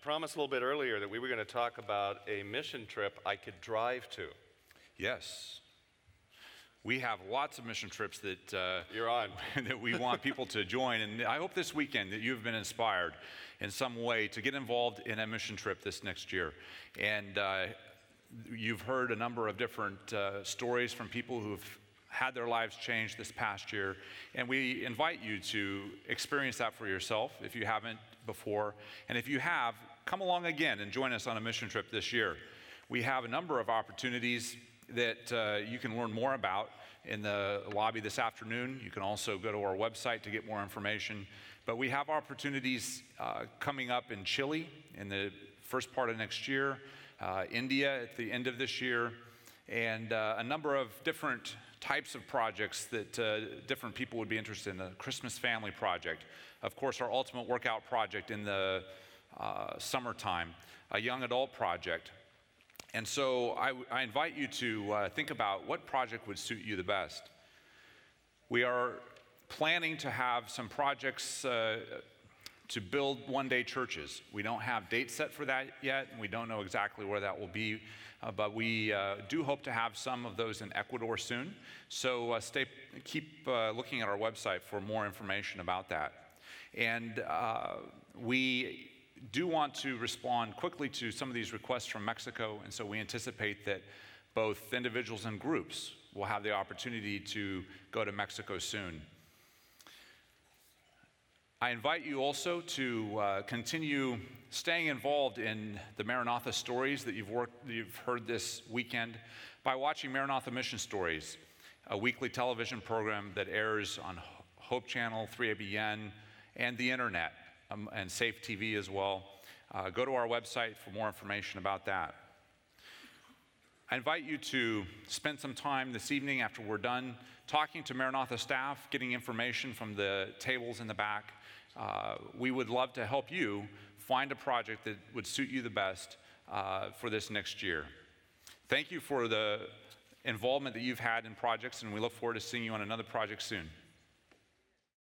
promised a little bit earlier that we were going to talk about a mission trip I could drive to. Yes. We have lots of mission trips that, uh, You're on. that we want people to join. And I hope this weekend that you've been inspired in some way to get involved in a mission trip this next year. And uh, you've heard a number of different uh, stories from people who've had their lives changed this past year. And we invite you to experience that for yourself if you haven't before. And if you have, come along again and join us on a mission trip this year. We have a number of opportunities that uh, you can learn more about in the lobby this afternoon. You can also go to our website to get more information. But we have opportunities uh, coming up in Chile in the first part of next year, uh, India at the end of this year, and uh, a number of different types of projects that uh, different people would be interested in. The Christmas Family Project, of course, our Ultimate Workout Project in the uh, summertime, a young adult project. And so I, I invite you to uh, think about what project would suit you the best. We are planning to have some projects uh, to build one day churches. We don't have dates set for that yet, and we don't know exactly where that will be, uh, but we uh, do hope to have some of those in Ecuador soon. So uh, stay, keep uh, looking at our website for more information about that. And we do want to respond quickly to some of these requests from Mexico, and so we anticipate that both individuals and groups will have the opportunity to go to Mexico soon. I invite you also to uh, continue staying involved in the Maranatha stories that you've, worked, that you've heard this weekend by watching Maranatha Mission Stories, a weekly television program that airs on Hope Channel, 3ABN, and the internet um, and Safe TV as well. Uh, go to our website for more information about that. I invite you to spend some time this evening after we're done talking to Maranatha staff, getting information from the tables in the back. Uh, we would love to help you find a project that would suit you the best uh, for this next year. Thank you for the involvement that you've had in projects, and we look forward to seeing you on another project soon.